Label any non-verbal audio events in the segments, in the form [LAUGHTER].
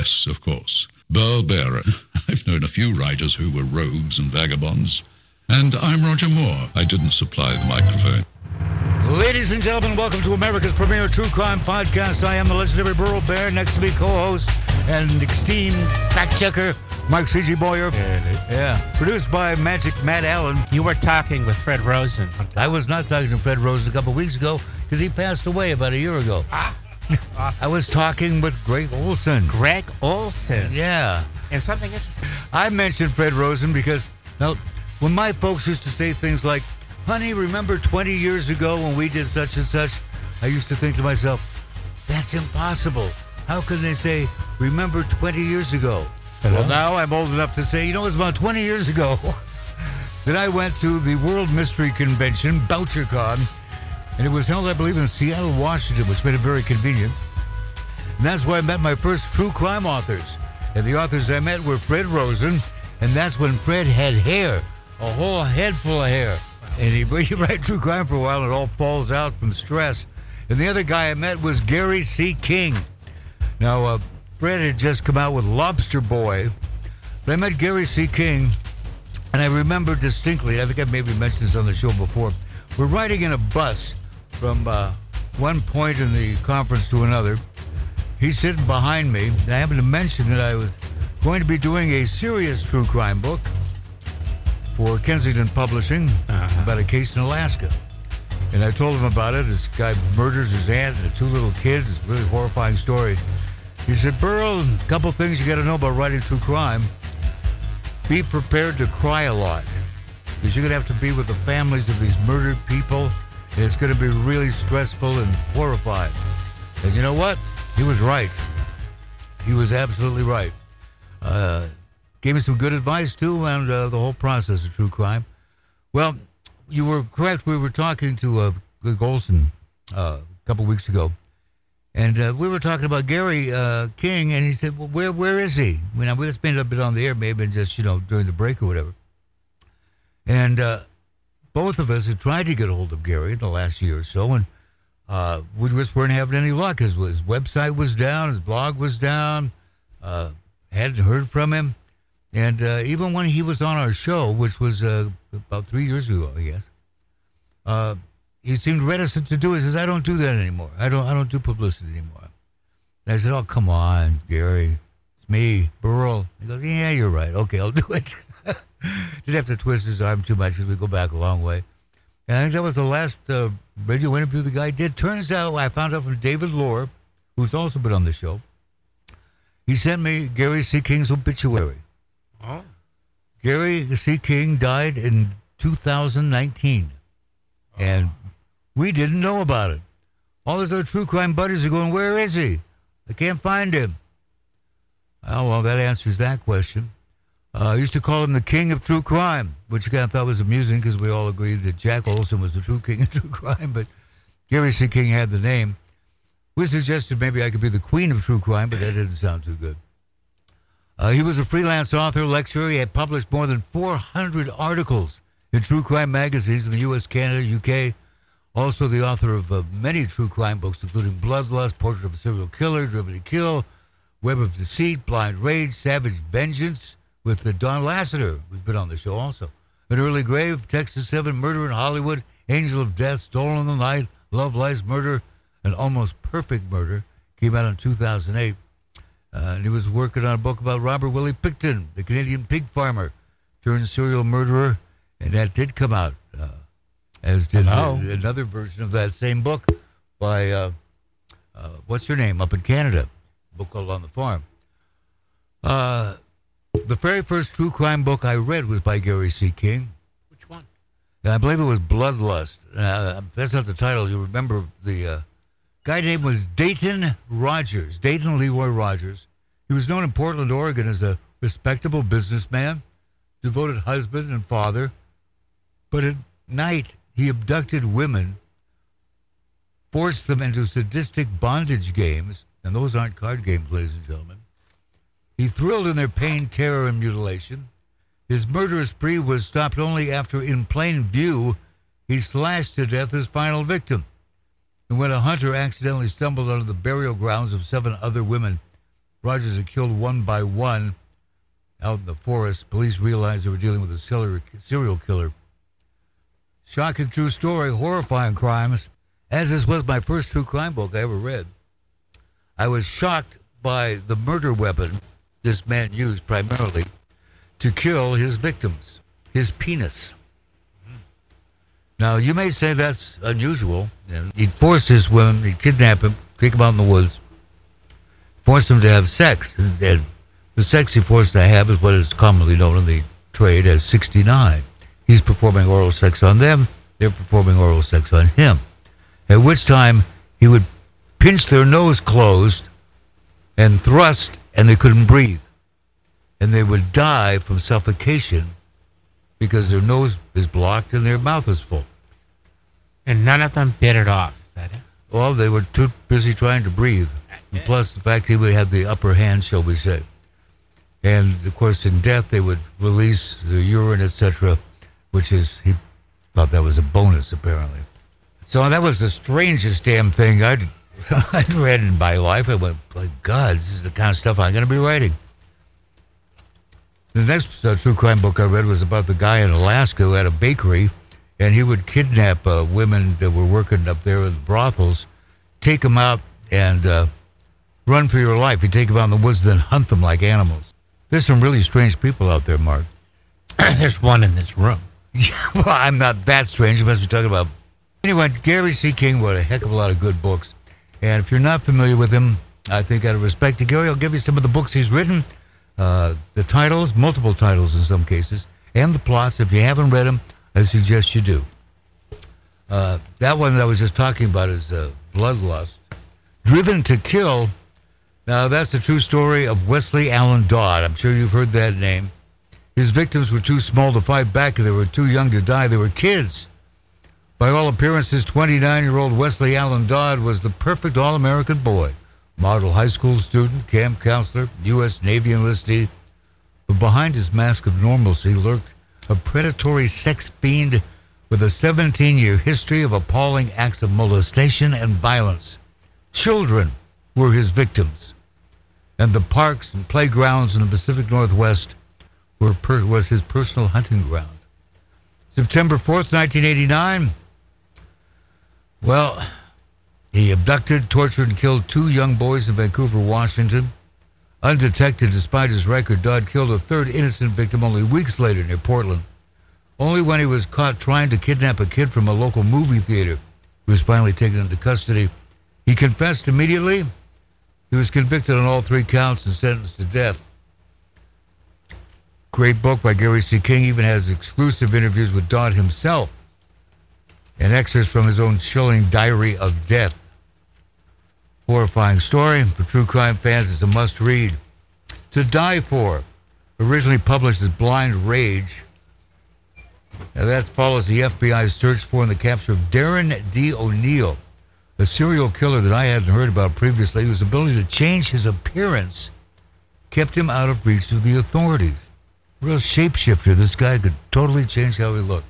Yes, of course. Burl Barer. [LAUGHS] I've known a few writers who were rogues and vagabonds. And I'm Roger Moore. I didn't supply the microphone. Ladies and gentlemen, welcome to America's premier true crime podcast. I am the legendary Burl Barer. Next to me, co-host and esteemed fact checker Mike C.G. Boyer. Yeah. Produced by Magic Matt Allen. You were talking with Fred Rosen. I was not talking to Fred Rosen a couple weeks ago because he passed away about a year ago. Ah. I was talking with Gregg Olsen. Gregg Olsen. Yeah. And something interesting. I mentioned Fred Rosen because now, when my folks used to say things like, honey, remember 20 years ago when we did such and such? I used to think to myself, that's impossible. How can they say, remember 20 years ago? Well, now I'm old enough to say, you know, it was about 20 years ago [LAUGHS] that I went to the World Mystery Convention, BoucherCon, and it was held, I believe, in Seattle, Washington, which made it very convenient. And that's where I met my first true crime authors. And the authors I met were Fred Rosen, and that's when Fred had hair, a whole head full of hair. And he, [LAUGHS] he write true crime for a while, and it all falls out from stress. And the other guy I met was Gary C. King. Now, uh, Fred had just come out with Lobster Boy, but I met Gary C. King, and I remember distinctly, I think I maybe mentioned this on the show before. We're riding in a bus from uh, one point in the conference to another. He's sitting behind me, I happened to mention that I was going to be doing a serious true crime book for Kensington Publishing Uh-huh. about a case in Alaska. And I told him about it. This guy murders his aunt and the two little kids. It's a really horrifying story. He said, Burl, a couple things you got to know about writing true crime. Be prepared to cry a lot because you're going to have to be with the families of these murdered people. It's going to be really stressful and horrifying. And you know what? He was right. He was absolutely right. Uh, gave me some good advice, too, on uh, the whole process of true crime. Well, you were correct. We were talking to uh, Gregg Olsen uh, a couple weeks ago, and uh, we were talking about Gary uh, King, and he said, well, "Where where is he?" I just been a bit on the air, maybe just you know during the break or whatever. And uh, both of us had tried to get a hold of Gary in the last year or so, and uh, we just weren't having any luck. His, his website was down, his blog was down. Uh, hadn't heard from him, and uh, even when he was on our show, which was uh, about three years ago, I guess, uh, he seemed reticent to do it. He says, "I don't do that anymore. I don't. I don't do publicity anymore." And I said, "Oh, come on, Gary. It's me, Burl." He goes, "Yeah, you're right. Okay, I'll do it." [LAUGHS] Didn't have to twist his arm too much because we go back a long way. And I think that was the last uh, radio interview the guy did. Turns out I found out from David Lohr, who's also been on the show. He sent me Gary C. King's obituary. Oh. Gary C. King died in 2019, and we didn't know about it. All his other true crime buddies are going, "Where is he? I can't find him." Oh well, that answers that question. Uh, I used to call him the king of true crime, which I thought was amusing because we all agreed that Jack Olsen was the true king of [LAUGHS] true crime, but Gary C. King had the name. We suggested maybe I could be the queen of true crime, but that didn't sound too good. Uh, he was a freelance author, lecturer. He had published more than 400 articles in true crime magazines in the U.S., Canada, UK. Also, the author of uh, many true crime books, including Bloodlust, Portrait of a Serial Killer, Driven to Kill, Web of Deceit, Blind Rage, Savage Vengeance, with uh, Don Lasseter, who's been on the show also. An Early Grave, Texas 7, Murder in Hollywood, Angel of Death, Stolen in the Night, Love Lies Murder, An Almost Perfect Murder came out in 2008. Uh, and he was working on a book about Robert Willie Pickton, the Canadian pig farmer turned serial murderer, and that did come out, uh, as did uh, another version of that same book by, uh, uh, what's her name, up in Canada, a book called On the Farm. The very first true crime book I read was by Gary C. King. Which one? I believe it was Bloodlust. Uh, that's not the title. You remember the uh, guy name was Dayton Rogers, Dayton Leroy Rogers. He was known in Portland, Oregon as a respectable businessman, devoted husband and father. But at night, he abducted women, forced them into sadistic bondage games, and those aren't card games, ladies and gentlemen. He thrilled in their pain, terror, and mutilation. His murderous spree was stopped only after, in plain view, he slashed to death his final victim. And when a hunter accidentally stumbled onto the burial grounds of seven other women, Rogers had killed one by one out in the forest. Police realized they were dealing with a serial- killer. Shocking true story, horrifying crimes. As this was my first true crime book I ever read, I was shocked by the murder weapon this man used primarily to kill his victims, his penis. Now, you may say that's unusual. And he'd force his women, he'd kidnap him, take him out in the woods, force them to have sex. And, and the sex he forced to have is what is commonly known in the trade as 69. He's performing oral sex on them, they're performing oral sex on him. At which time he would pinch their nose closed and thrust, and they couldn't breathe. And they would die from suffocation because their nose is blocked and their mouth is full. And none of them bit it off. Is that it? Well, they were too busy trying to breathe. And plus, the fact he would have the upper hand, shall we say. And of course, in death, they would release the urine, etc., which is he thought that was a bonus, apparently. So that was the strangest damn thing I'd [LAUGHS] I'd read in my life. I went, my God, this is the kind of stuff I'm going to be writing. The next uh, true crime book I read was about the guy in Alaska who had a bakery, and he would kidnap uh, women that were working up there in the brothels, take them out, and uh, run for your life. He'd take them out in the woods, then hunt them like animals. There's some really strange people out there, Mark. [CLEARS THROAT] There's one in this room. [LAUGHS] Yeah, well, I'm not that strange. You must be talking about. Anyway, Gary C. King wrote a heck of a lot of good books. And if you're not familiar with him, I think out of respect to Gary, I'll give you some of the books he's written, uh, the titles, multiple titles in some cases, and the plots. If you haven't read them, I suggest you do. Uh, that one that I was just talking about is uh, Bloodlust. Driven to Kill. Now, that's the true story of Wesley Allen Dodd. I'm sure you've heard that name. His victims were too small to fight back, and they were too young to die. They were kids. By all appearances, 29 year old Wesley Allen Dodd was the perfect all American boy. Model high school student, camp counselor, U.S. Navy enlistee. But behind his mask of normalcy lurked a predatory sex fiend with a 17 year history of appalling acts of molestation and violence. Children were his victims. And the parks and playgrounds in the Pacific Northwest were per- was his personal hunting ground. September 4th, 1989. Well, he abducted, tortured, and killed two young boys in Vancouver, Washington. Undetected despite his record, Dodd killed a third innocent victim only weeks later near Portland. Only when he was caught trying to kidnap a kid from a local movie theater, he was finally taken into custody. He confessed immediately. He was convicted on all three counts and sentenced to death. Great book by Gary C. King even has exclusive interviews with Dodd himself and excerpt from his own chilling diary of death. Horrifying story for true crime fans. It's a must read. To Die For, originally published as Blind Rage. Now that follows the FBI's search for and the capture of Darren D. O'Neill, a serial killer that I hadn't heard about previously, whose ability to change his appearance kept him out of reach of the authorities. Real shapeshifter. This guy could totally change how he looked.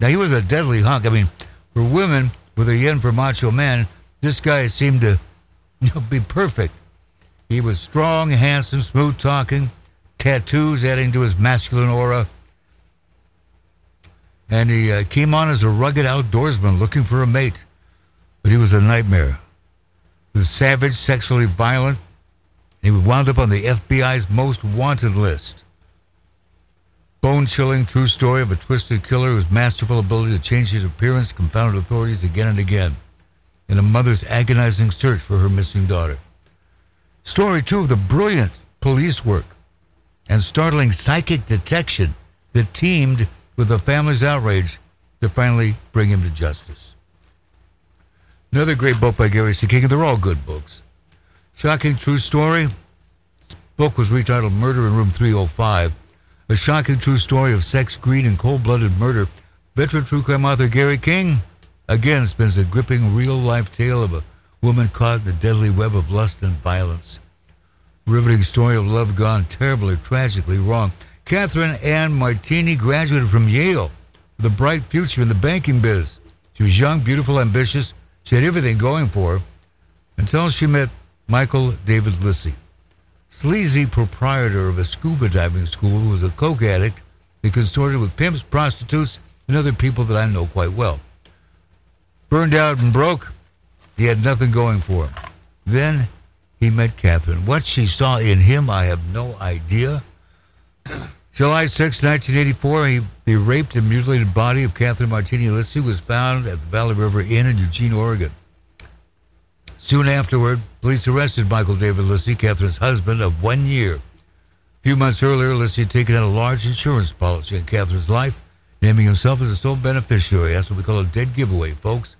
Now he was a deadly hunk. I mean, for women with a yen for macho men, this guy seemed to [LAUGHS] you know, be perfect. He was strong, handsome, smooth talking, tattoos adding to his masculine aura. And he uh, came on as a rugged outdoorsman looking for a mate. But he was a nightmare. He was savage, sexually violent. And he wound up on the FBI's most wanted list. Bone chilling true story of a twisted killer whose masterful ability to change his appearance confounded authorities again and again in a mother's agonizing search for her missing daughter. Story two of the brilliant police work and startling psychic detection that teamed with the family's outrage to finally bring him to justice. Another great book by Gary C. King, and they're all good books. Shocking true story. This book was retitled Murder in Room 305. A shocking true story of sex, greed, and cold-blooded murder. Veteran true crime author Gary King again spins a gripping real-life tale of a woman caught in the deadly web of lust and violence. Riveting story of love gone terribly, tragically wrong. Catherine Ann Martini graduated from Yale with a bright future in the banking biz. She was young, beautiful, ambitious. She had everything going for her until she met Michael David Lissy. Sleazy proprietor of a scuba diving school who was a coke addict he consorted with pimps, prostitutes, and other people that I know quite well. Burned out and broke, he had nothing going for him. Then he met Catherine. What she saw in him, I have no idea. [CLEARS THROAT] July 6, 1984, he, the raped and mutilated body of Catherine Martini Lissi was found at the Valley River Inn in Eugene, Oregon. Soon afterward, police arrested Michael David Lissi, Catherine's husband of one year. A few months earlier, Lissi had taken out a large insurance policy on Catherine's life, naming himself as a sole beneficiary. That's what we call a dead giveaway, folks.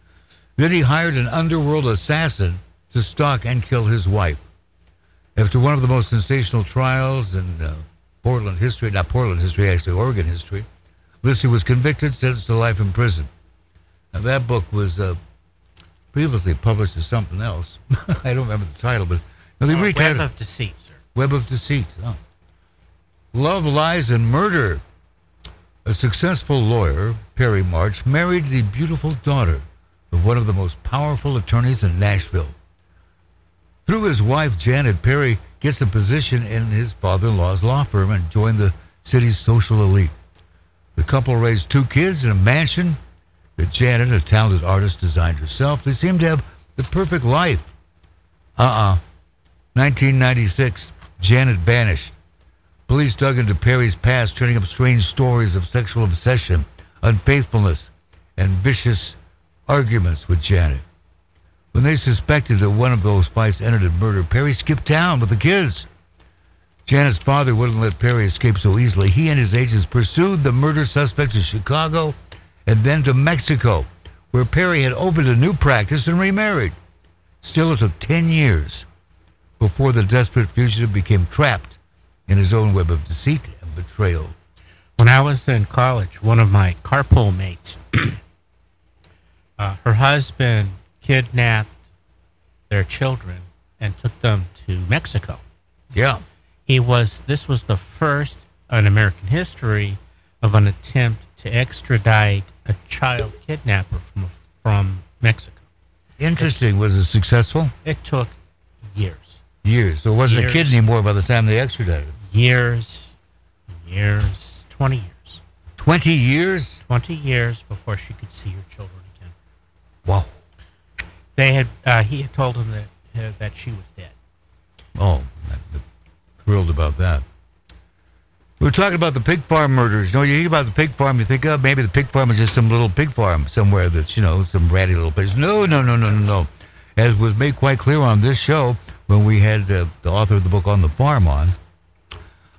Then he hired an underworld assassin to stalk and kill his wife. After one of the most sensational trials in uh, Portland history, not Portland history, actually Oregon history, Lissi was convicted, sentenced to life in prison. Now, that book was uh, previously published as something else. [LAUGHS] I don't remember the title, but now they Oh, Web of Deceit, sir. Web of Deceit. Oh. Love, Lies, and Murder. A successful lawyer, Perry March, married the beautiful daughter of one of the most powerful attorneys in Nashville. Through his wife, Janet, Perry gets a position in his father in law's law firm and joined the city's social elite. The couple raised two kids in a mansion that Janet, a talented artist, designed herself. They seemed to have the perfect life. Uh uh 1996, Janet vanished. Police dug into Perry's past, turning up strange stories of sexual obsession, unfaithfulness, and vicious arguments with Janet. When they suspected that one of those fights ended in murder, Perry skipped town with the kids. Janet's father wouldn't let Perry escape so easily. He and his agents pursued the murder suspect to Chicago and then to Mexico, where Perry had opened a new practice and remarried. Still, it took 10 years before the desperate fugitive became trapped in his own web of deceit and betrayal. When I was in college, one of my carpool mates, [CLEARS THROAT] uh, her husband kidnapped their children and took them to Mexico. Yeah. He was. This was the first in American history of an attempt to extradite a child kidnapper from from Mexico. Interesting. Was it successful? It took years, Years. So it wasn't a kid anymore by the time they extradited years, years, twenty years, 20 years? twenty years before she could see her children again. Wow. They had. Uh, he had told them that uh, that she was dead. Oh, I'm thrilled about that. We were talking about the pig farm murders. You know, you hear about the pig farm, you think, oh, maybe the pig farm is just some little pig farm somewhere that's, you know, some ratty little place. No, no, no, no, no, no. As was made quite clear on this show when we had uh, the author of the book on the farm on,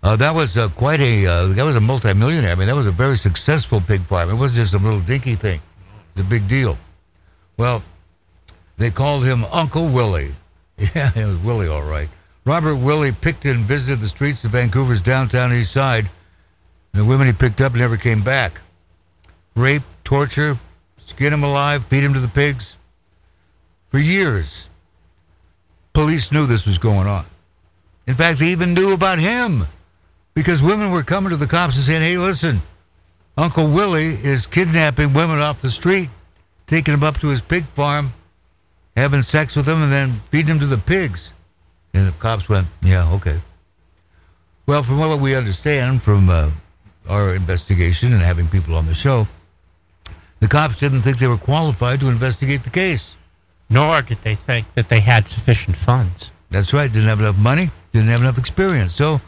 uh, that was uh, quite a, uh, that was a multimillionaire. I mean, that was a very successful pig farm. It wasn't just some little dinky thing. It's a big deal. Well, they called him Uncle Willie. [LAUGHS] Yeah, it was Willie, all right. Robert Willie and visited the streets of Vancouver's downtown east side. And the women he picked up never came back. Rape, torture, skin him alive, feed him to the pigs. For years, police knew this was going on. In fact, they even knew about him because women were coming to the cops and saying, hey, listen, Uncle Willie is kidnapping women off the street, taking them up to his pig farm, having sex with them, and then feeding them to the pigs. And the cops went, yeah, okay. Well, from what we understand from uh, our investigation and having people on the show, the cops didn't think they were qualified to investigate the case. Nor did they think that they had sufficient funds. That's right, didn't have enough money, didn't have enough experience. So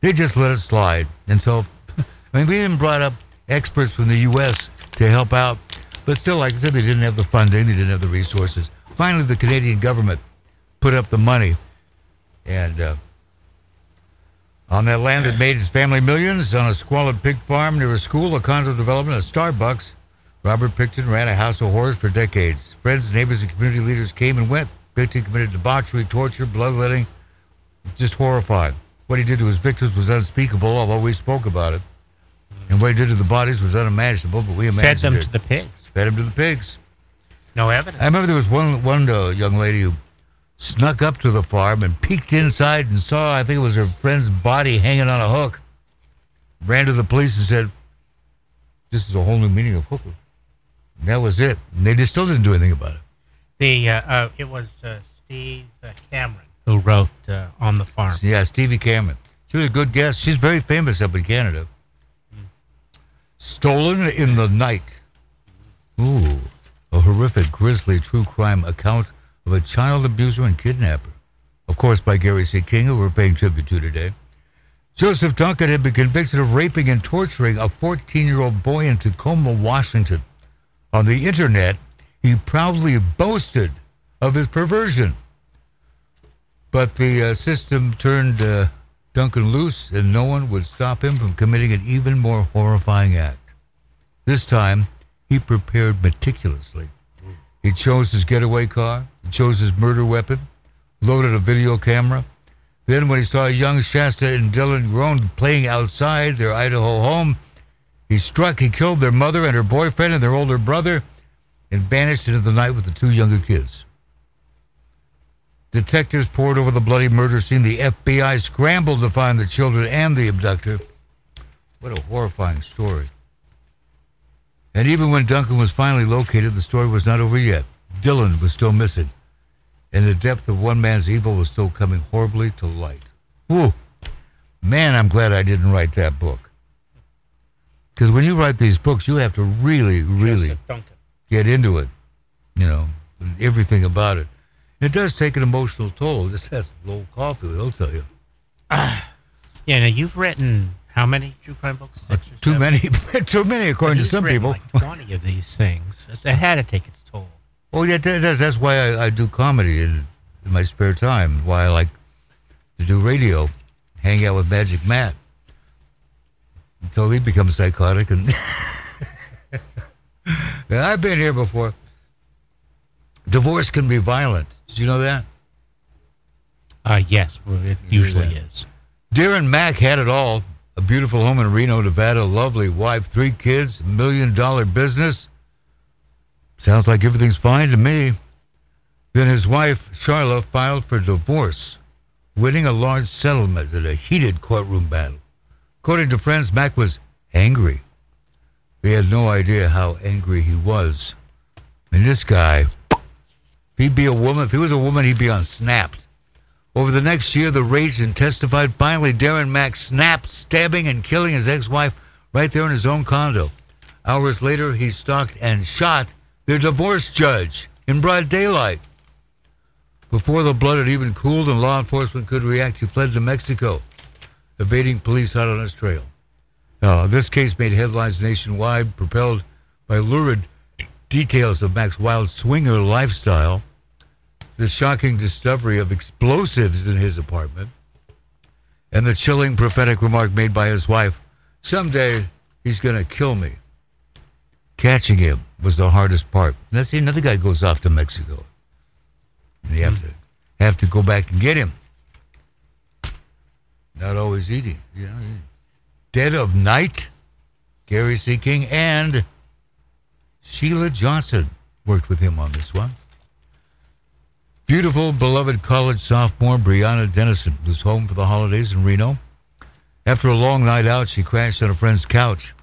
they just let it slide. And so, [LAUGHS] I mean, we even brought up experts from the U.S. to help out. But still, like I said, they didn't have the funding, they didn't have the resources. Finally, the Canadian government put up the money. And uh, on that land that made his family millions, on a squalid pig farm near a school, a condo development, a Starbucks, Robert Pickton ran a house of horrors for decades. Friends, neighbors, and community leaders came and went. Pickton committed debauchery, torture, bloodletting, just horrifying. What he did to his victims was unspeakable, although we spoke about it. And what he did to the bodies was unimaginable, but we imagined Fed them it. to the pigs. Fed them to the pigs. No evidence. I remember there was one one uh, young lady who snuck up to the farm and peeked inside and saw, I think it was her friend's body hanging on a hook. Ran to the police and said, "This is a whole new meaning of hooker." And that was it. And they just still didn't do anything about it. The uh, uh, it was uh, Steve uh, Cameron who wrote uh, On the Farm. Yeah, Stevie Cameron. She was a good guest. She's very famous up in Canada. Stolen in the Night. Ooh, a horrific, grisly true crime account of a child abuser and kidnapper. Of course, by Gary C. King, who we're paying tribute to today. Joseph Duncan had been convicted of raping and torturing a 14 year old boy in Tacoma, Washington. On the internet, he proudly boasted of his perversion. But the uh, system turned uh, Duncan loose, and no one would stop him from committing an even more horrifying act. This time, he prepared meticulously. He chose his getaway car, he chose his murder weapon, loaded a video camera. Then, when he saw young Shasta and Dylan Groene playing outside their Idaho home, he struck, he killed their mother and her boyfriend and their older brother, and vanished into the night with the two younger kids. Detectives poured over the bloody murder scene. The FBI scrambled to find the children and the abductor. What a horrifying story. And even when Duncan was finally located, the story was not over yet. Dylan was still missing. And the depth of one man's evil was still coming horribly to light. Whew. Man, I'm glad I didn't write that book. Because when you write these books, you have to really, really get into it, you know, everything about it. It does take an emotional toll. This has low coffee, I'll tell you. Yeah, now you've written how many true crime books? Six or Too seven? many, [LAUGHS] too many, according to some people. Like Twenty of these things. It had to take its toll. Oh, yeah, that, that's, that's why I, I do comedy in, in my spare time. Why I like to do radio, hang out with Magic Matt until he becomes psychotic. And [LAUGHS] Yeah, I've been here before. Divorce can be violent. Did you know that? Uh, yes, well, it usually is. Darren Mack had it all. A beautiful home in Reno, Nevada, lovely wife, three kids, million dollar business. Sounds like everything's fine to me. Then his wife, Charla, filed for divorce, winning a large settlement in a heated courtroom battle. According to friends, Mack was angry. They had no idea how angry he was. And this guy, if he'd be a woman, if he was a woman, he'd be on snapped. Over the next year, the raged testified. Finally, Darren Mack snapped, stabbing and killing his ex-wife right there in his own condo. Hours later, he stalked and shot their divorce judge in broad daylight. Before the blood had even cooled and law enforcement could react, he fled to Mexico, evading police hot on his trail. Now, this case made headlines nationwide, propelled by lurid details of Mack's wild swinger lifestyle the shocking discovery of explosives in his apartment, and the chilling prophetic remark made by his wife, Someday he's going to kill me. Catching him was the hardest part. And that's another guy goes off to Mexico. And you have hmm. to have to go back and get him. Not always easy. Yeah. Dead of Night, Gary C. King, and Sheila Johnson worked with him on this one. Beautiful, beloved college sophomore Brianna Denison was home for the holidays in Reno. After a long night out, she crashed on a friend's couch.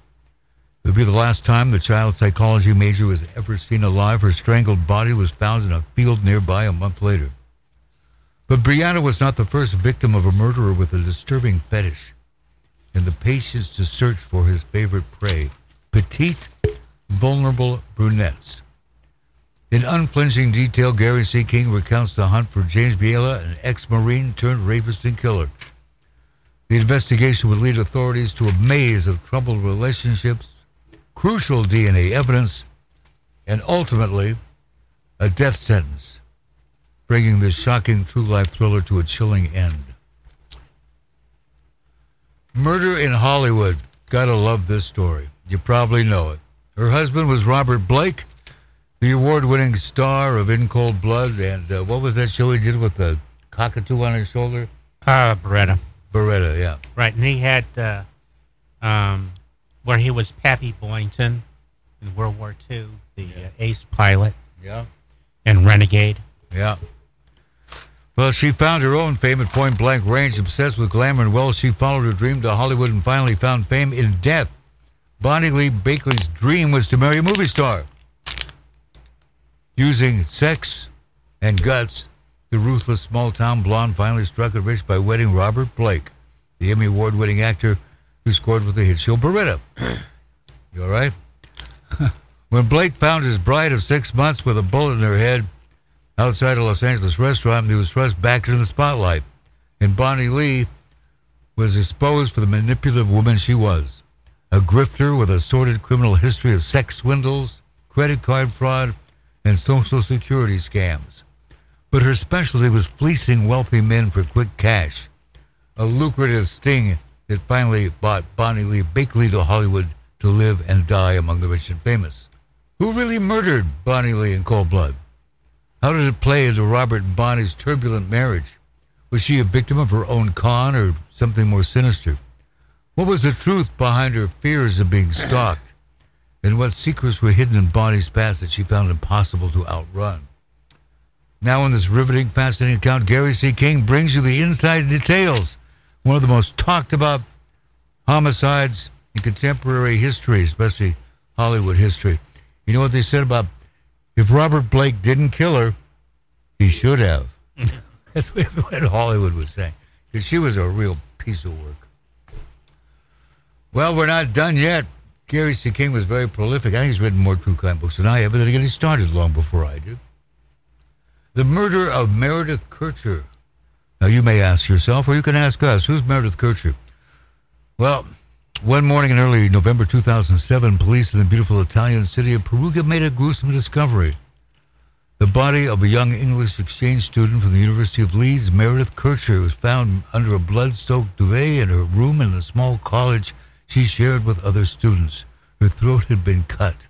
It would be the last time the child psychology major was ever seen alive. Her strangled body was found in a field nearby a month later. But Brianna was not the first victim of a murderer with a disturbing fetish and the patience to search for his favorite prey petite, vulnerable brunettes. In unflinching detail, Gary C. King recounts the hunt for James Biela, an ex-Marine turned rapist and killer. The investigation would lead authorities to a maze of troubled relationships, crucial DNA evidence, and ultimately a death sentence, bringing this shocking true life thriller to a chilling end. Murder in Hollywood. Gotta love this story. You probably know it. Her husband was Robert Blake, the award winning star of In Cold Blood. And uh, what was that show he did with the cockatoo on his shoulder? Uh, Baretta. Baretta, yeah. Right, and he had uh, um, where he was Pappy Boynton in World War II, the uh, ace pilot Yeah. and renegade. Yeah. Well, she found her own fame at point blank range. Obsessed with glamour and wealth, she followed her dream to Hollywood and finally found fame in death. Bonnie Lee Bakley's dream was to marry a movie star. Using sex and guts the ruthless small town blonde finally struck it rich by wedding Robert Blake, the Emmy Award winning actor who scored with the hit show Baretta. you all right? [LAUGHS] when Blake found his bride of six months with a bullet in her head outside a Los Angeles restaurant, he was thrust back into the spotlight. And Bonnie Lee was exposed for the manipulative woman she was a grifter with a sordid criminal history of sex swindles, credit card fraud, and social security scams. But her specialty was fleecing wealthy men for quick cash, a lucrative sting that finally brought Bonnie Lee Bakley to Hollywood to live and die among the rich and famous. Who really murdered Bonnie Lee in cold blood? How did it play into Robert and Bonnie's turbulent marriage? Was she a victim of her own con or something more sinister? What was the truth behind her fears of being stalked? And what secrets were hidden in Bonnie's past that she found impossible to outrun? Now, in this riveting, fascinating account, Gary C. King brings you the inside details. One of the most talked about homicides in contemporary history, especially Hollywood history. You know what they said about if Robert Blake didn't kill her, he should have. [LAUGHS] That's what Hollywood was saying. Because she was a real piece of work. Well, we're not done yet. Gary C. King was very prolific. I think he's written more true crime books than I have, but then again, he started long before I did. The murder of Meredith Kercher. Now, you may ask yourself, or you can ask us, who's Meredith Kercher? Well, one morning in early November 2007, police in the beautiful Italian city of Perugia made a gruesome discovery. The body of a young English exchange student from the University of Leeds, Meredith Kercher, was found under a blood soaked duvet in her room in a small college she shared with other students. Her throat had been cut.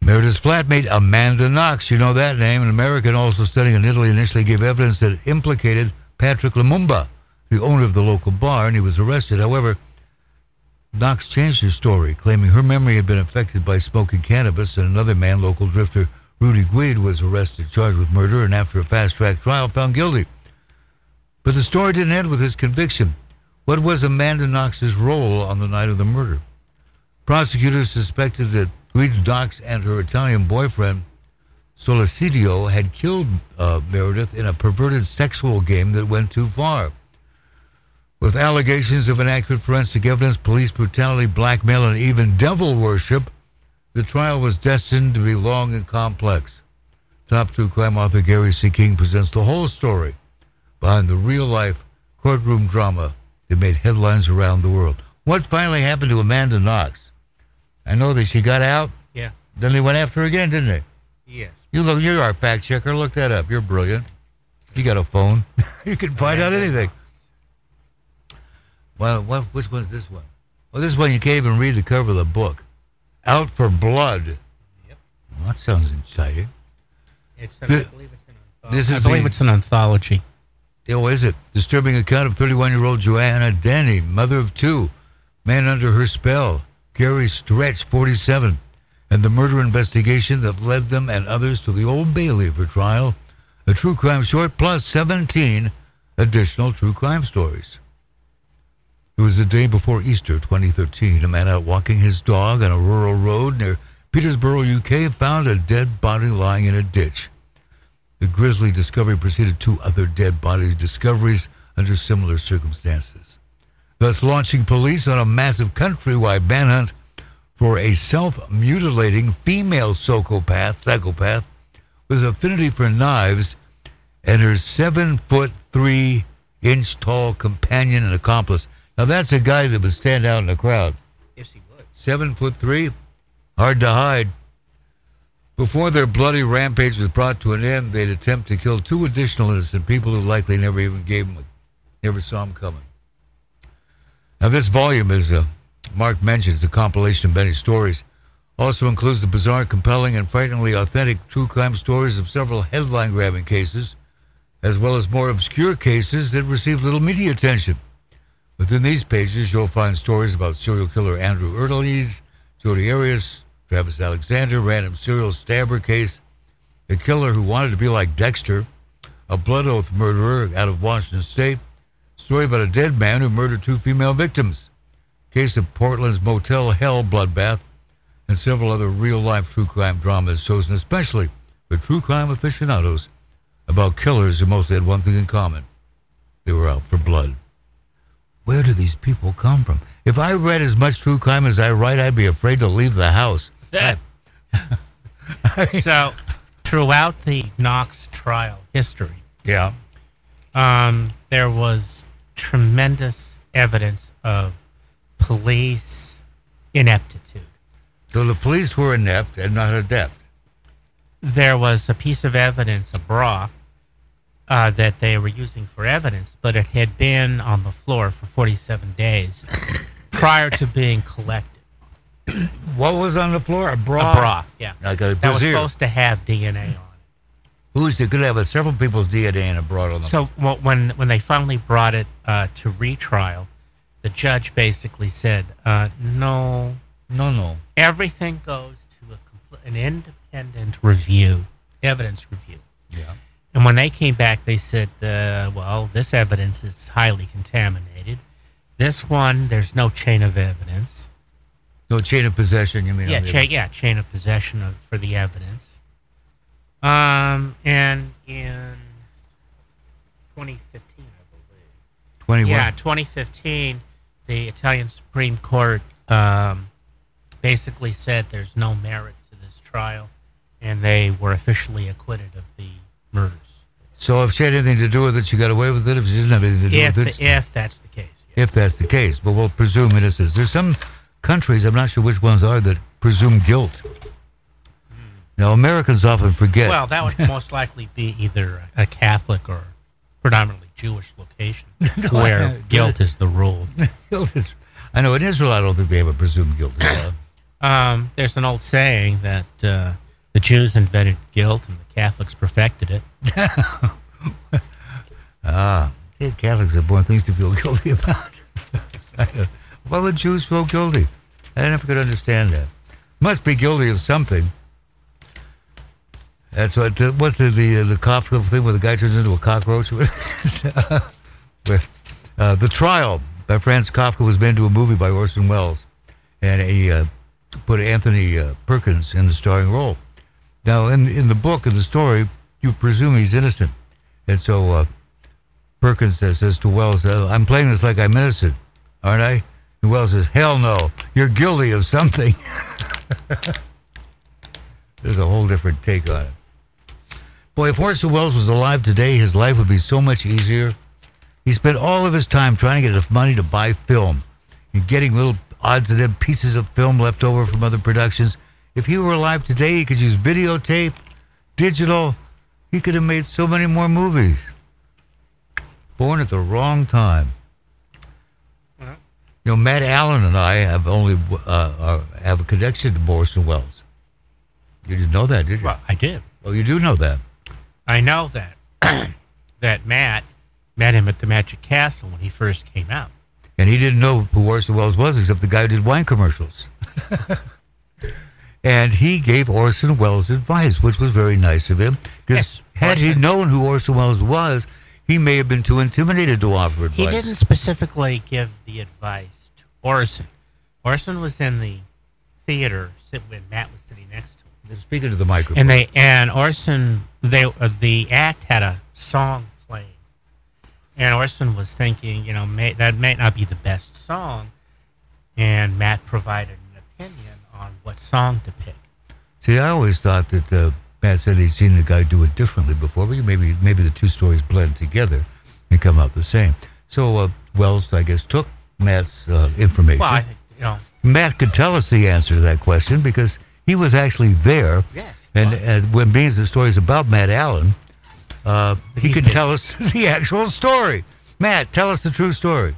Meredith's flatmate, Amanda Knox, you know that name, an American also studying in Italy, initially gave evidence that implicated Patrick Lumumba, the owner of the local bar, and he was arrested. However, Knox changed her story, claiming her memory had been affected by smoking cannabis, and another man, local drifter Rudy Guede, was arrested, charged with murder, and after a fast track trial, found guilty. But the story didn't end with his conviction. What was Amanda Knox's role on the night of the murder? Prosecutors suspected that Guido Knox and her Italian boyfriend, Sollecito, had killed uh, Meredith in a perverted sexual game that went too far. With allegations of inaccurate forensic evidence, police brutality, blackmail, and even devil worship, the trial was destined to be long and complex. Top two crime author Gary C. King presents the whole story behind the real life courtroom drama that made headlines around the world. What finally happened to Amanda Knox? I know that she got out. Yeah. Then they went after her again, didn't they? Yes. You look, you're our fact checker. Look that up. You're brilliant. You got a phone. [LAUGHS] you can find out anything. Well, what, which one's this one? Well, this one you can't even read the cover of the book. Out for Blood. Yep. Well, that sounds exciting. It's The- I believe it's an anthology. this I believe the- it's an anthology. Oh, is it? Disturbing account of 31 year old Joanna Dennehy, mother of two, man under her spell, Gary Stretch, 47, and the murder investigation that led them and others to the Old Bailey for trial. A true crime short plus 17 additional true crime stories. It was the day before Easter 2013. A man out walking his dog on a rural road near Peterborough, UK, found a dead body lying in a ditch. The grisly discovery preceded two other dead body discoveries under similar circumstances, thus launching police on a massive countrywide manhunt for a self-mutilating female psychopath, psychopath with affinity for knives and her seven foot three inch tall companion and accomplice. Now that's a guy that would stand out in the crowd. Yes, he would. Seven foot three, hard to hide. Before their bloody rampage was brought to an end, they'd attempt to kill two additional innocent people who likely never even gave them, never saw them coming. Now, this volume, as uh, Mark mentions, a compilation of many stories. Also includes the bizarre, compelling, and frighteningly authentic true crime stories of several headline-grabbing cases, as well as more obscure cases that received little media attention. Within these pages, you'll find stories about serial killer Andrew Urdiales, Jodi Arias, Travis Alexander, random serial stabber case, a killer who wanted to be like Dexter, a blood oath murderer out of Washington State, story about a dead man who murdered two female victims, case of Portland's Motel Hell bloodbath, and several other real-life true crime dramas chosen especially for true crime aficionados about killers who mostly had one thing in common. They were out for blood. Where do these people come from? If I read as much true crime as I write, I'd be afraid to leave the house. [LAUGHS] so, throughout the Knox trial history, Yeah. um, there was tremendous evidence of police ineptitude. So the police were inept and not adept. There was a piece of evidence, a bra, uh, that they were using for evidence, but it had been on the floor for 47 days prior to being collected. [COUGHS] What was on the floor? A bra. A bra, yeah. Like a That was supposed to have DNA on it. Who's the, could have several people's DNA in a bra on them. So wh- when when they finally brought it uh, to retrial, the judge basically said, uh, "No, no, no. everything goes to a compl- an independent review, evidence review." Yeah. And when they came back, they said, uh, "Well, this evidence is highly contaminated. This one, there's no chain of evidence. No chain of possession, you mean? Yeah, chain, yeah, chain of possession of, for the evidence." Um, and in 2015, I believe. 21. Yeah, 2015, the Italian Supreme Court um, basically said there's no merit to this trial, and they were officially acquitted of the murders. So if she had anything to do with it, she got away with it. If she didn't have anything to do If, with it, if that's the case. yeah. if that's the case, but we'll presume innocence. There's some countries, I'm not sure which ones are, that presume guilt. Now, Americans often forget. Well, that would [LAUGHS] most likely be either a Catholic or predominantly Jewish location [LAUGHS] where guilt is the rule. [LAUGHS] guilt is, I know in Israel, I don't think they have a presumed guilt. [COUGHS] Um, there's an old saying that uh, the Jews invented guilt and the Catholics perfected it. ah, Catholics have more things to feel guilty about. Why would Jews feel guilty? I never could understand that. Must be guilty of something. That's what. Uh, what's the the, uh, the Kafka thing where the guy turns into a cockroach? [LAUGHS] uh, the trial by Franz Kafka was made into a movie by Orson Welles, and he uh, put Anthony uh, Perkins in the starring role. Now, in in the book in the story, you presume he's innocent, and so Perkins says, says to Welles, "I'm playing this like I'm innocent, aren't I?" Welles says, "Hell no, you're guilty of something." [LAUGHS] There's a whole different take on it. Boy, if Orson Welles was alive today, his life would be so much easier. He spent all of his time trying to get enough money to buy film and getting little odds and ends pieces of film left over from other productions. If he were alive today, he could use videotape, digital. He could have made so many more movies. Born at the wrong time. You know, Matt Allen and I have only uh, uh, have a connection to Orson Welles. You didn't know that, did you? Well, I did. Oh, you do know that. I know that [CLEARS THROAT] that Matt met him at the Magic Castle when he first came out. And he didn't know who Orson Welles was except the guy who did wine commercials. [LAUGHS] and he gave Orson Welles advice, which was very nice of him. Because Yes, had he known who Orson Welles was, he may have been too intimidated to offer advice. He didn't specifically give the advice Orson. Orson was in the theater sit- when Matt was sitting next to him, Speaking to the microphone. and they and Orson they uh, the act had a song playing, and Orson was thinking, you know, may, that may not be the best song, and Matt provided an opinion on what song to pick. See, I always thought that uh, Matt said he'd seen the guy do it differently before, but maybe maybe the two stories blend together and come out the same. So uh, Welles, I guess, took Matt's uh, information. Well, I think you know, Matt could tell us the answer to that question because he was actually there. Yes, And, was. and when Beans the stories about Matt Allen, uh, he he's can busy. tell us [LAUGHS] the actual story. Matt, tell us the true story.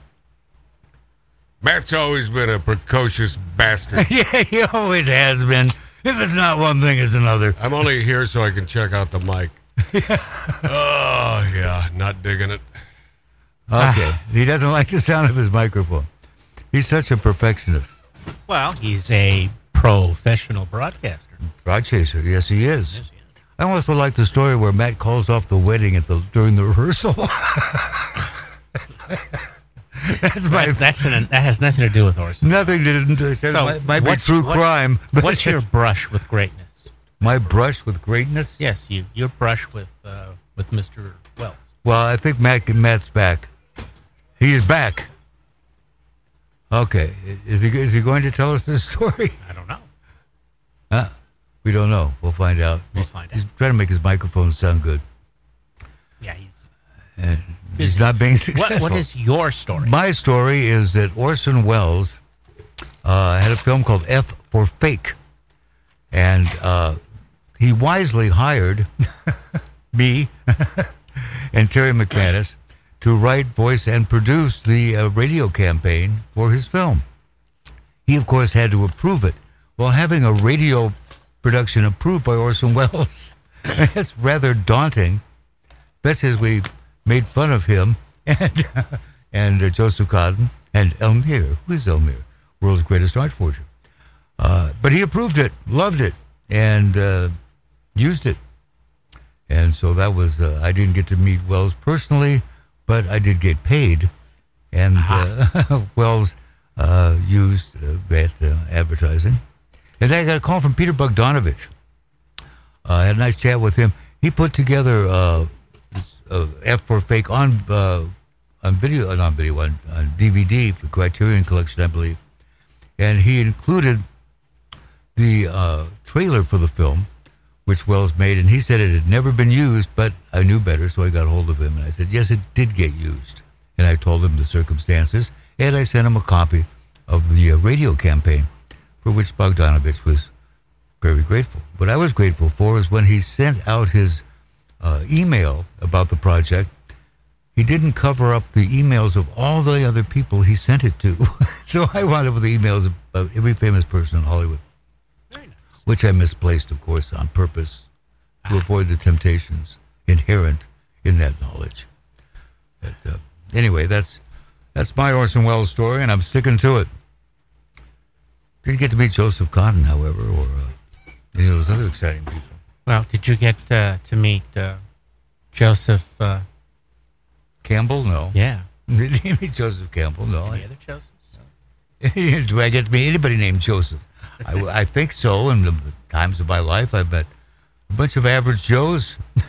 Matt's always been a precocious bastard. [LAUGHS] yeah, he always has been. If it's not one thing, it's another. I'm only here so I can check out the mic. [LAUGHS] oh, yeah, not digging it. Okay. he doesn't like the sound of his microphone. He's such a perfectionist. well, he's a professional broadcaster. Rod Chaser, yes, he is. I also like the story where Matt calls off the wedding at the during the rehearsal. [LAUGHS] That's my That, that's an, that has nothing to do with Orson. nothing to do. It So, might, might be true what's- crime. What's your [LAUGHS] brush with greatness? my brush with greatness? Yes, you your brush with uh, with Mr. Welles? Well, I think Matt, Matt's back. He's back. Okay. Is he, is he going to tell us this [LAUGHS] story? I don't know. Huh? We don't know. We'll find out. We'll He's- find He's trying to make his microphone sound good. Yeah, he's. And he's not being What, successful. what is your story? My story is that Orson Welles uh, had a film called F for Fake. And uh, he wisely hired [LAUGHS] me [LAUGHS] and Terry McManus to write, voice, and produce the uh, radio campaign for his film. He, of course, had to approve it. Well, having a radio production approved by Orson Welles, [LAUGHS] that's rather daunting. Best as we made fun of him [LAUGHS] and [LAUGHS] and uh, Joseph Cotten and Elmyr. Who is Elmyr? World's greatest art forger. Uh, but he approved it, loved it, and uh, used it. And so that was, uh, I didn't get to meet Welles personally, but I did get paid. And uh, [LAUGHS] Welles uh, used uh, that uh, advertising. And I got a call from Peter Bogdanovich. Uh, I had a nice chat with him. He put together uh, this, uh, F for Fake on uh, on video, uh, not video, on, on DVD for Criterion Collection, I believe. And he included the uh, trailer for the film, which Welles made, and he said it had never been used, but I knew better, so I got hold of him, and I said, yes, it did get used. And I told him the circumstances, and I sent him a copy of the uh, radio campaign, for which Bogdanovich was very grateful. What I was grateful for is when he sent out his uh, email about the project, he didn't cover up the emails of all the other people he sent it to. [LAUGHS] so I wound up with the emails of, every famous person in Hollywood. Which I misplaced, of course, on purpose to Ah. avoid the temptations inherent in that knowledge. But uh, anyway, that's that's my Orson Welles story, and I'm sticking to it. Didn't get to meet Joseph Cotten, however, or uh, any of those other exciting people. Well, did you get uh, to meet uh, Joseph? Uh, Campbell, no. yeah. [LAUGHS] Did you meet Joseph Campbell? No. Any other Josephs? [LAUGHS] Do I get to meet anybody named Joseph? I, I think so. In the times of my life, I've met a bunch of average Joes. [LAUGHS]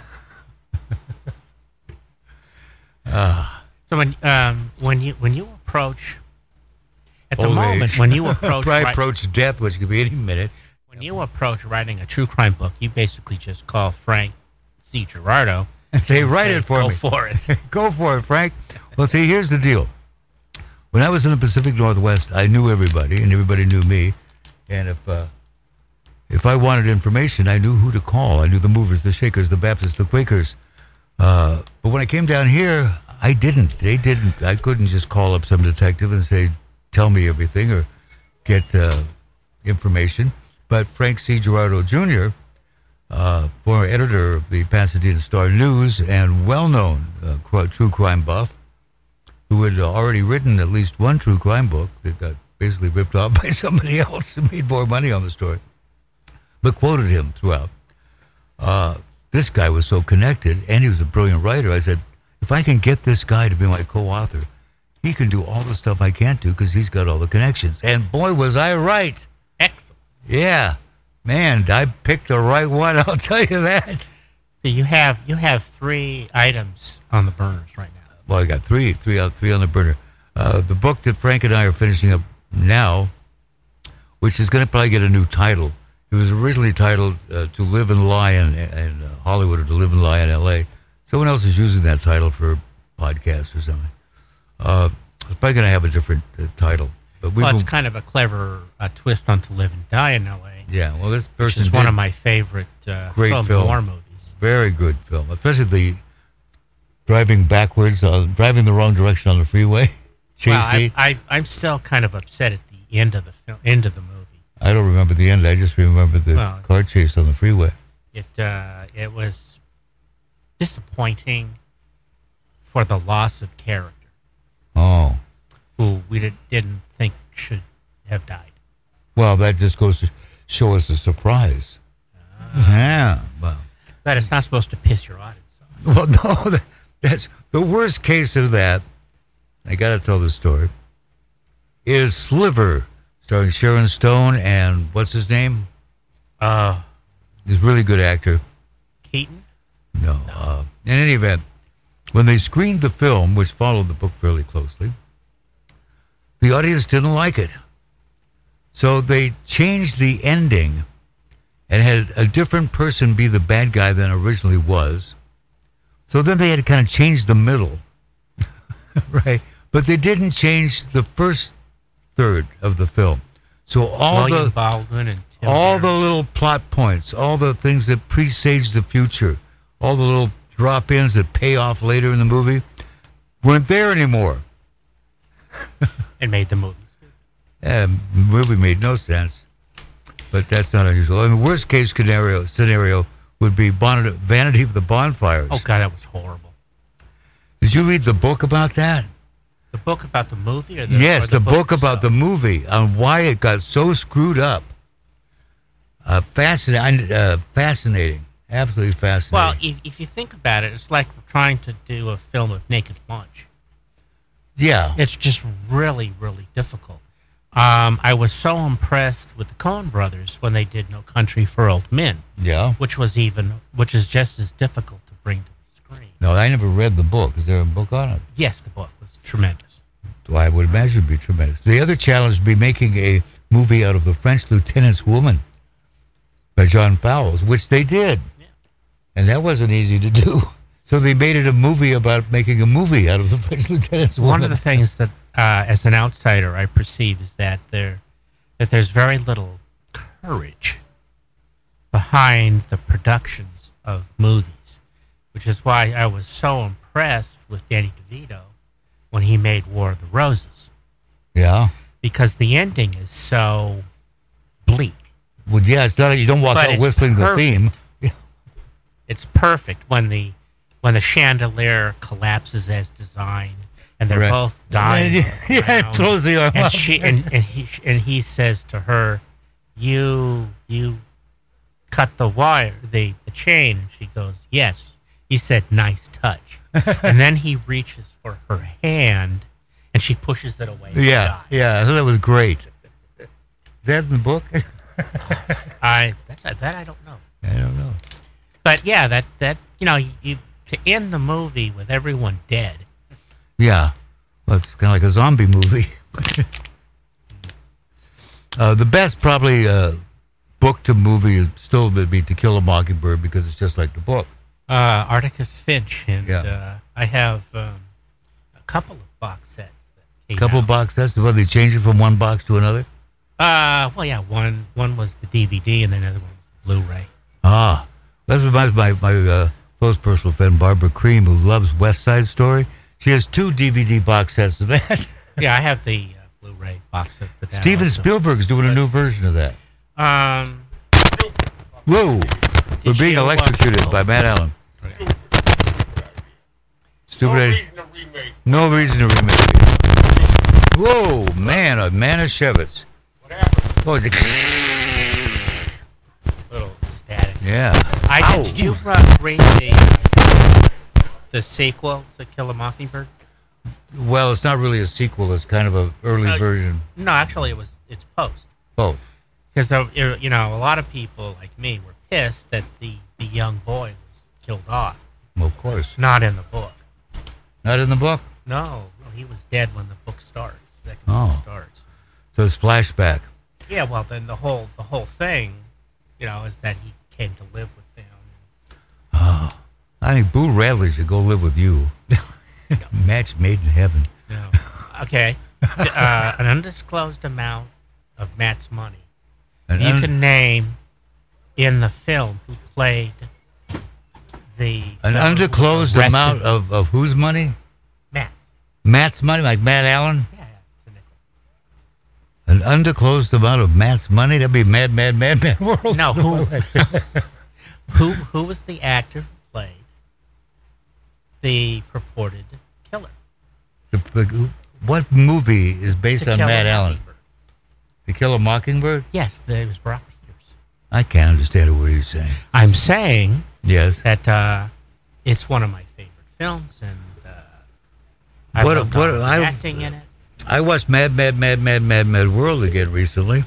So when um, when you when you approach at the moment age. when you approach [LAUGHS] Probably wri- approach death, which could be any minute. when you approach writing a true crime book, you basically just call Frank C. Girardot. [LAUGHS] They and write say, it for Go me. for it. Go for it, Frank. Well, see, here's the deal. When I was in the Pacific Northwest, I knew everybody, and everybody knew me. And if uh, if I wanted information, I knew who to call. I knew the movers, the shakers, the Baptists, the Quakers. Uh, but when I came down here, I didn't. They didn't. I couldn't just call up some detective and say, "Tell me everything," or get uh, information. But Frank C. Girardot Jr., uh, former editor of the Pasadena Star News and well-known uh, true crime buff, who had already written at least one true crime book that got basically ripped off [LAUGHS] by somebody else who made more money on the story, but quoted him throughout. Uh, this guy was so connected, and he was a brilliant writer. I said, if I can get this guy to be my co-author, he can do all the stuff I can't do because he's got all the connections. And boy, was I right! Excellent. Yeah, man, I picked the right one. [LAUGHS] I'll tell you that. So you have you have three items on the burners right now. Well, I got three, three out, three on the burner. Uh, the book that Frank and I are finishing up now, which is going to probably get a new title. It was originally titled uh, "To Live and Lie in, in uh, Hollywood" or "To Live and Lie in L.A." Someone else is using that title for a podcast or something. Uh, it's probably going to have a different uh, title, but we Well, it's kind of a clever uh, twist on To Live and Die in L.A., yeah. Well, this person is one of my favorite uh, Great film noir movies. very good film, especially the driving backwards, uh, driving the wrong direction on the freeway. [LAUGHS] Well, I, I, I'm still kind of upset at the end of the film, end of the movie. I don't remember the end. I just remember the Well- car chase on the freeway. It uh, it was disappointing for the loss of character Oh, who we did, didn't think should have died. well, that just goes to show us a surprise. Ah. Yeah. Well, But it's not supposed to piss your audience off. well, [LAUGHS] no, that, that's the worst case of that. I got to tell this story. Is Sliver, starring Sharon Stone and what's his name? Uh, He's a really good actor. Keaton? No. Uh, in any event, when they screened the film, which followed the book fairly closely, the audience didn't like it. So they changed the ending and had a different person be the bad guy than originally was. So then they had to kind of change the middle. [LAUGHS] right? But they didn't change the first third of the film. So all William the Baldwin and Tim all the little plot points, all the things that presage the future, all the little drop ins that pay off later in the movie weren't there anymore. [LAUGHS] it made the movie. And the movie made no sense. But that's not unusual. And the worst case scenario scenario would be Bonnet, Vanity of the Bonfires. Oh god, that was horrible. Did you read the book about that? The book about the movie, or the yes, or the, book, about the movie on why it got so screwed up. Uh, fascinating, uh, fascinating, absolutely fascinating. Well, if, if you think about it, it's like trying to do a film of Naked Lunch. yeah, It's just really, really difficult. Um, I was so impressed with the Coen Brothers when they did No Country for Old Men, yeah. which was even, which is just as difficult to bring to the screen. No, I never read the book. Is there a book on it? Yes, the book was tremendous. Well, I would imagine it'd be tremendous. The other challenge would be making a movie out of the French Lieutenant's Woman by John Fowles, which they did. Yeah. And that wasn't easy to do. [LAUGHS] So they made it a movie about making a movie out of the [LAUGHS] French Lieutenant's Woman. One of the things that, uh, as an outsider, I perceive is that there, that there's very little courage behind the productions of movies, which is why I was so impressed with Danny DeVito when he made War of the Roses, yeah. because the ending is so bleak. Well, yeah, it's not, you don't walk But out whistling the perfect. theme. [LAUGHS] It's perfect when the when the chandelier collapses as designed, and they're Right. both dying. [LAUGHS] Yeah, it throws the arm and she and, and he and he says to her, "You you cut the wire, the the chain." And she goes, "Yes." He said, "Nice touch." [LAUGHS] and then he reaches for her hand, and she pushes it away. Yeah, yeah, I thought that was great. Is that in the book? [LAUGHS] I that's that I don't know, I don't know. but yeah, that that you know you to end the movie with everyone dead. Yeah. Well, it's kind of like a zombie movie. [LAUGHS] uh, the best, probably, uh, book to movie would still would be To Kill a Mockingbird because it's just like the book. Uh, Atticus Finch, and Yeah. uh, I have um, a couple of box sets. That came couple out. box sets. Well, they change it from one box to another. Uh, well, yeah, one one was the DVD, and then the other one was Blu-ray. Ah, that's reminds my my uh, close personal friend Barbara Cream, who loves West Side Story. She has two DVD box sets of that. [LAUGHS] Yeah, I have the uh, Blu-ray box set for that. Steven also. Spielberg's doing a new version of that. Um, Whoa, we're being uh, electrocuted by Matt Allen. Stupid. No idea. reason to remake. No reason to remake it. Whoa, man, a Manischewitz. What happened? Oh, it's [LAUGHS] little static. yeah. I Ow. did, did you uh, read the the sequel to Kill a Mockingbird? Well, it's not really a sequel. It's kind of a early Uh, version. No, actually, it was it's post Oh, because you know a lot of people like me were pissed that the the young boy was killed off. well, of course. Not in the book. Not in the book. No, no, he was dead when the book starts. Second Oh. book starts. So it's flashback. Yeah, well, then the whole the whole thing, you know, is that he came to live with them. Oh. I think Boo Radley should go live with you. [LAUGHS] Match made in heaven. No. Okay. uh, an undisclosed amount of Matt's money. And you un- can name in the film who played the an fellow who arrested. amount of, of whose money? Matt's. Matt's money, like Matt Allen? Yeah, yeah, it's a nickel. An undisclosed amount of Matt's money? That'd be mad, mad, mad, mad [LAUGHS] world. No, who, [LAUGHS] who who was the actor who played the purported killer? The- the- what movie is based To on Matt Allen? Mockingbird. To Kill Mockingbird? Yes, the, it was Brock Peters. I can't understand a word he's saying. I'm saying Yes. that uh, it's one of my favorite films, and uh, I What- loved what- all the I- acting in it. I watched Mad, Mad, Mad, Mad, Mad, Mad World again recently.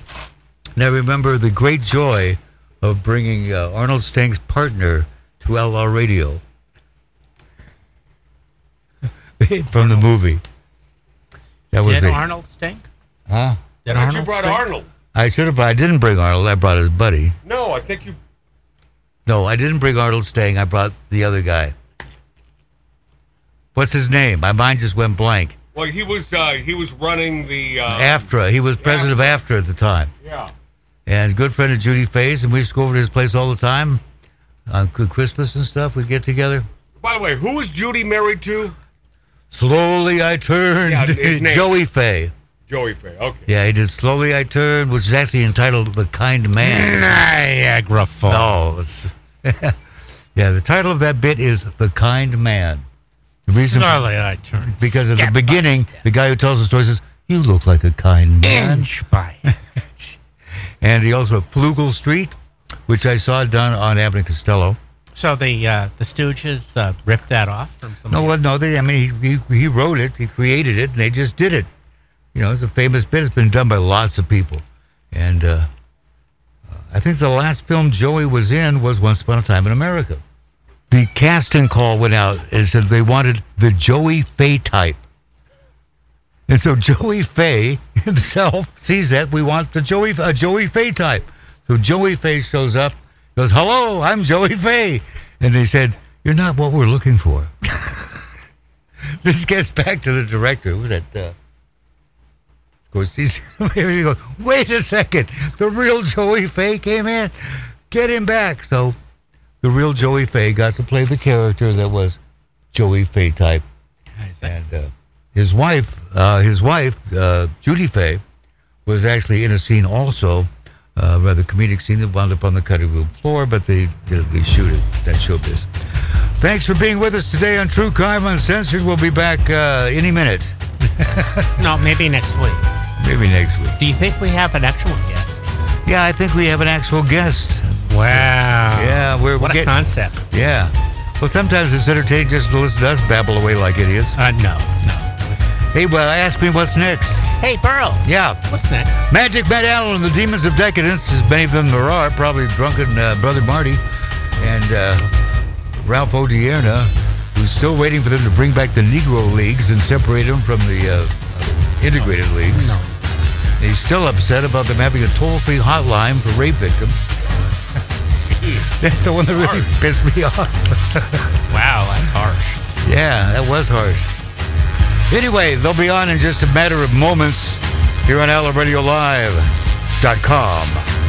And I remember the great joy of bringing uh, Arnold Stang's partner to LR Radio [LAUGHS] from the movie. That was Did it. Arnold stink? Huh? Did I thought you brought stink? Arnold. I should have. but I didn't bring Arnold. I brought his buddy. No, I think you. No, I didn't bring Arnold Stang. I brought the other guy. What's his name? My mind just went blank. Well, he was uh, he was running the. Uh, AFTRA. He was president of AFTRA at the time. yeah. And good friend of Judy Faye's, and we used to go over to his place all the time on Good Christmas and stuff. We'd get together. By the way, who was Judy married to? Slowly I turned. Yeah, his [LAUGHS] name. Joey Faye. Joey Faye. Okay. Yeah, he did Slowly I Turned, which is actually entitled The Kind Man. Niagara Falls. No. [LAUGHS] yeah, the title of that bit is The Kind Man. The reason Slowly I turned. because at the beginning, the guy who tells the story says, You look like a kind man. inch by inch. [LAUGHS] And he also Floogle Street, which I saw done on Abbott Costello. So the uh, the Stooges uh, ripped that off from some. No, well, no, they, I mean, he, he, he wrote it, he created it, and they just did it. You know, it's a famous bit. It's been done by lots of people. And uh, I think the last film Joey was in was Once Upon a Time in America. The casting call went out and said they wanted the Joey Faye type. And so [LAUGHS] Joey Faye himself sees that we want the Joey a Joey Faye type. So Joey Faye shows up, goes, "Hello, I'm Joey Faye," and they said, "You're not what we're looking for." [LAUGHS] this gets back to the director. Who was that? Uh, of course, he's he goes, "Wait a second, the real Joey Faye came in. Get him back." So the real Joey Faye got to play the character that was Joey Faye type and uh, his wife, uh, his wife, uh, Judy Faye, was actually in a scene also, uh, rather comedic scene that wound up on the cutting room floor, but they did at least shoot it. That showbiz. Thanks for being with us today on True Crime Uncensored. We'll be back uh, any minute, [LAUGHS] No, maybe next week. Maybe next week. Do you think we have an actual guest? Yeah, I think we have an actual guest. Wow. Yeah, we're, What we're a getting. concept. yeah. Well, sometimes it's entertaining just to listen to us babble away like idiots. Uh, no, no. Hey, well, ask me what's next. Hey, Burl. Yeah. What's next? Magic Matt Allen and the Demons of Decadence, as many of them there are, probably drunken uh, Brother Marty and uh, Ralph Odierna, who's still waiting for them to bring back the Negro Leagues and separate them from the uh, integrated leagues. No. He's still upset about them having a toll-free hotline for rape victims. [LAUGHS] That's the one that really pissed me off. [LAUGHS] Wow, that's harsh. Yeah, that was harsh. Anyway, they'll be on in just a matter of moments here on AllamRadioLive.com.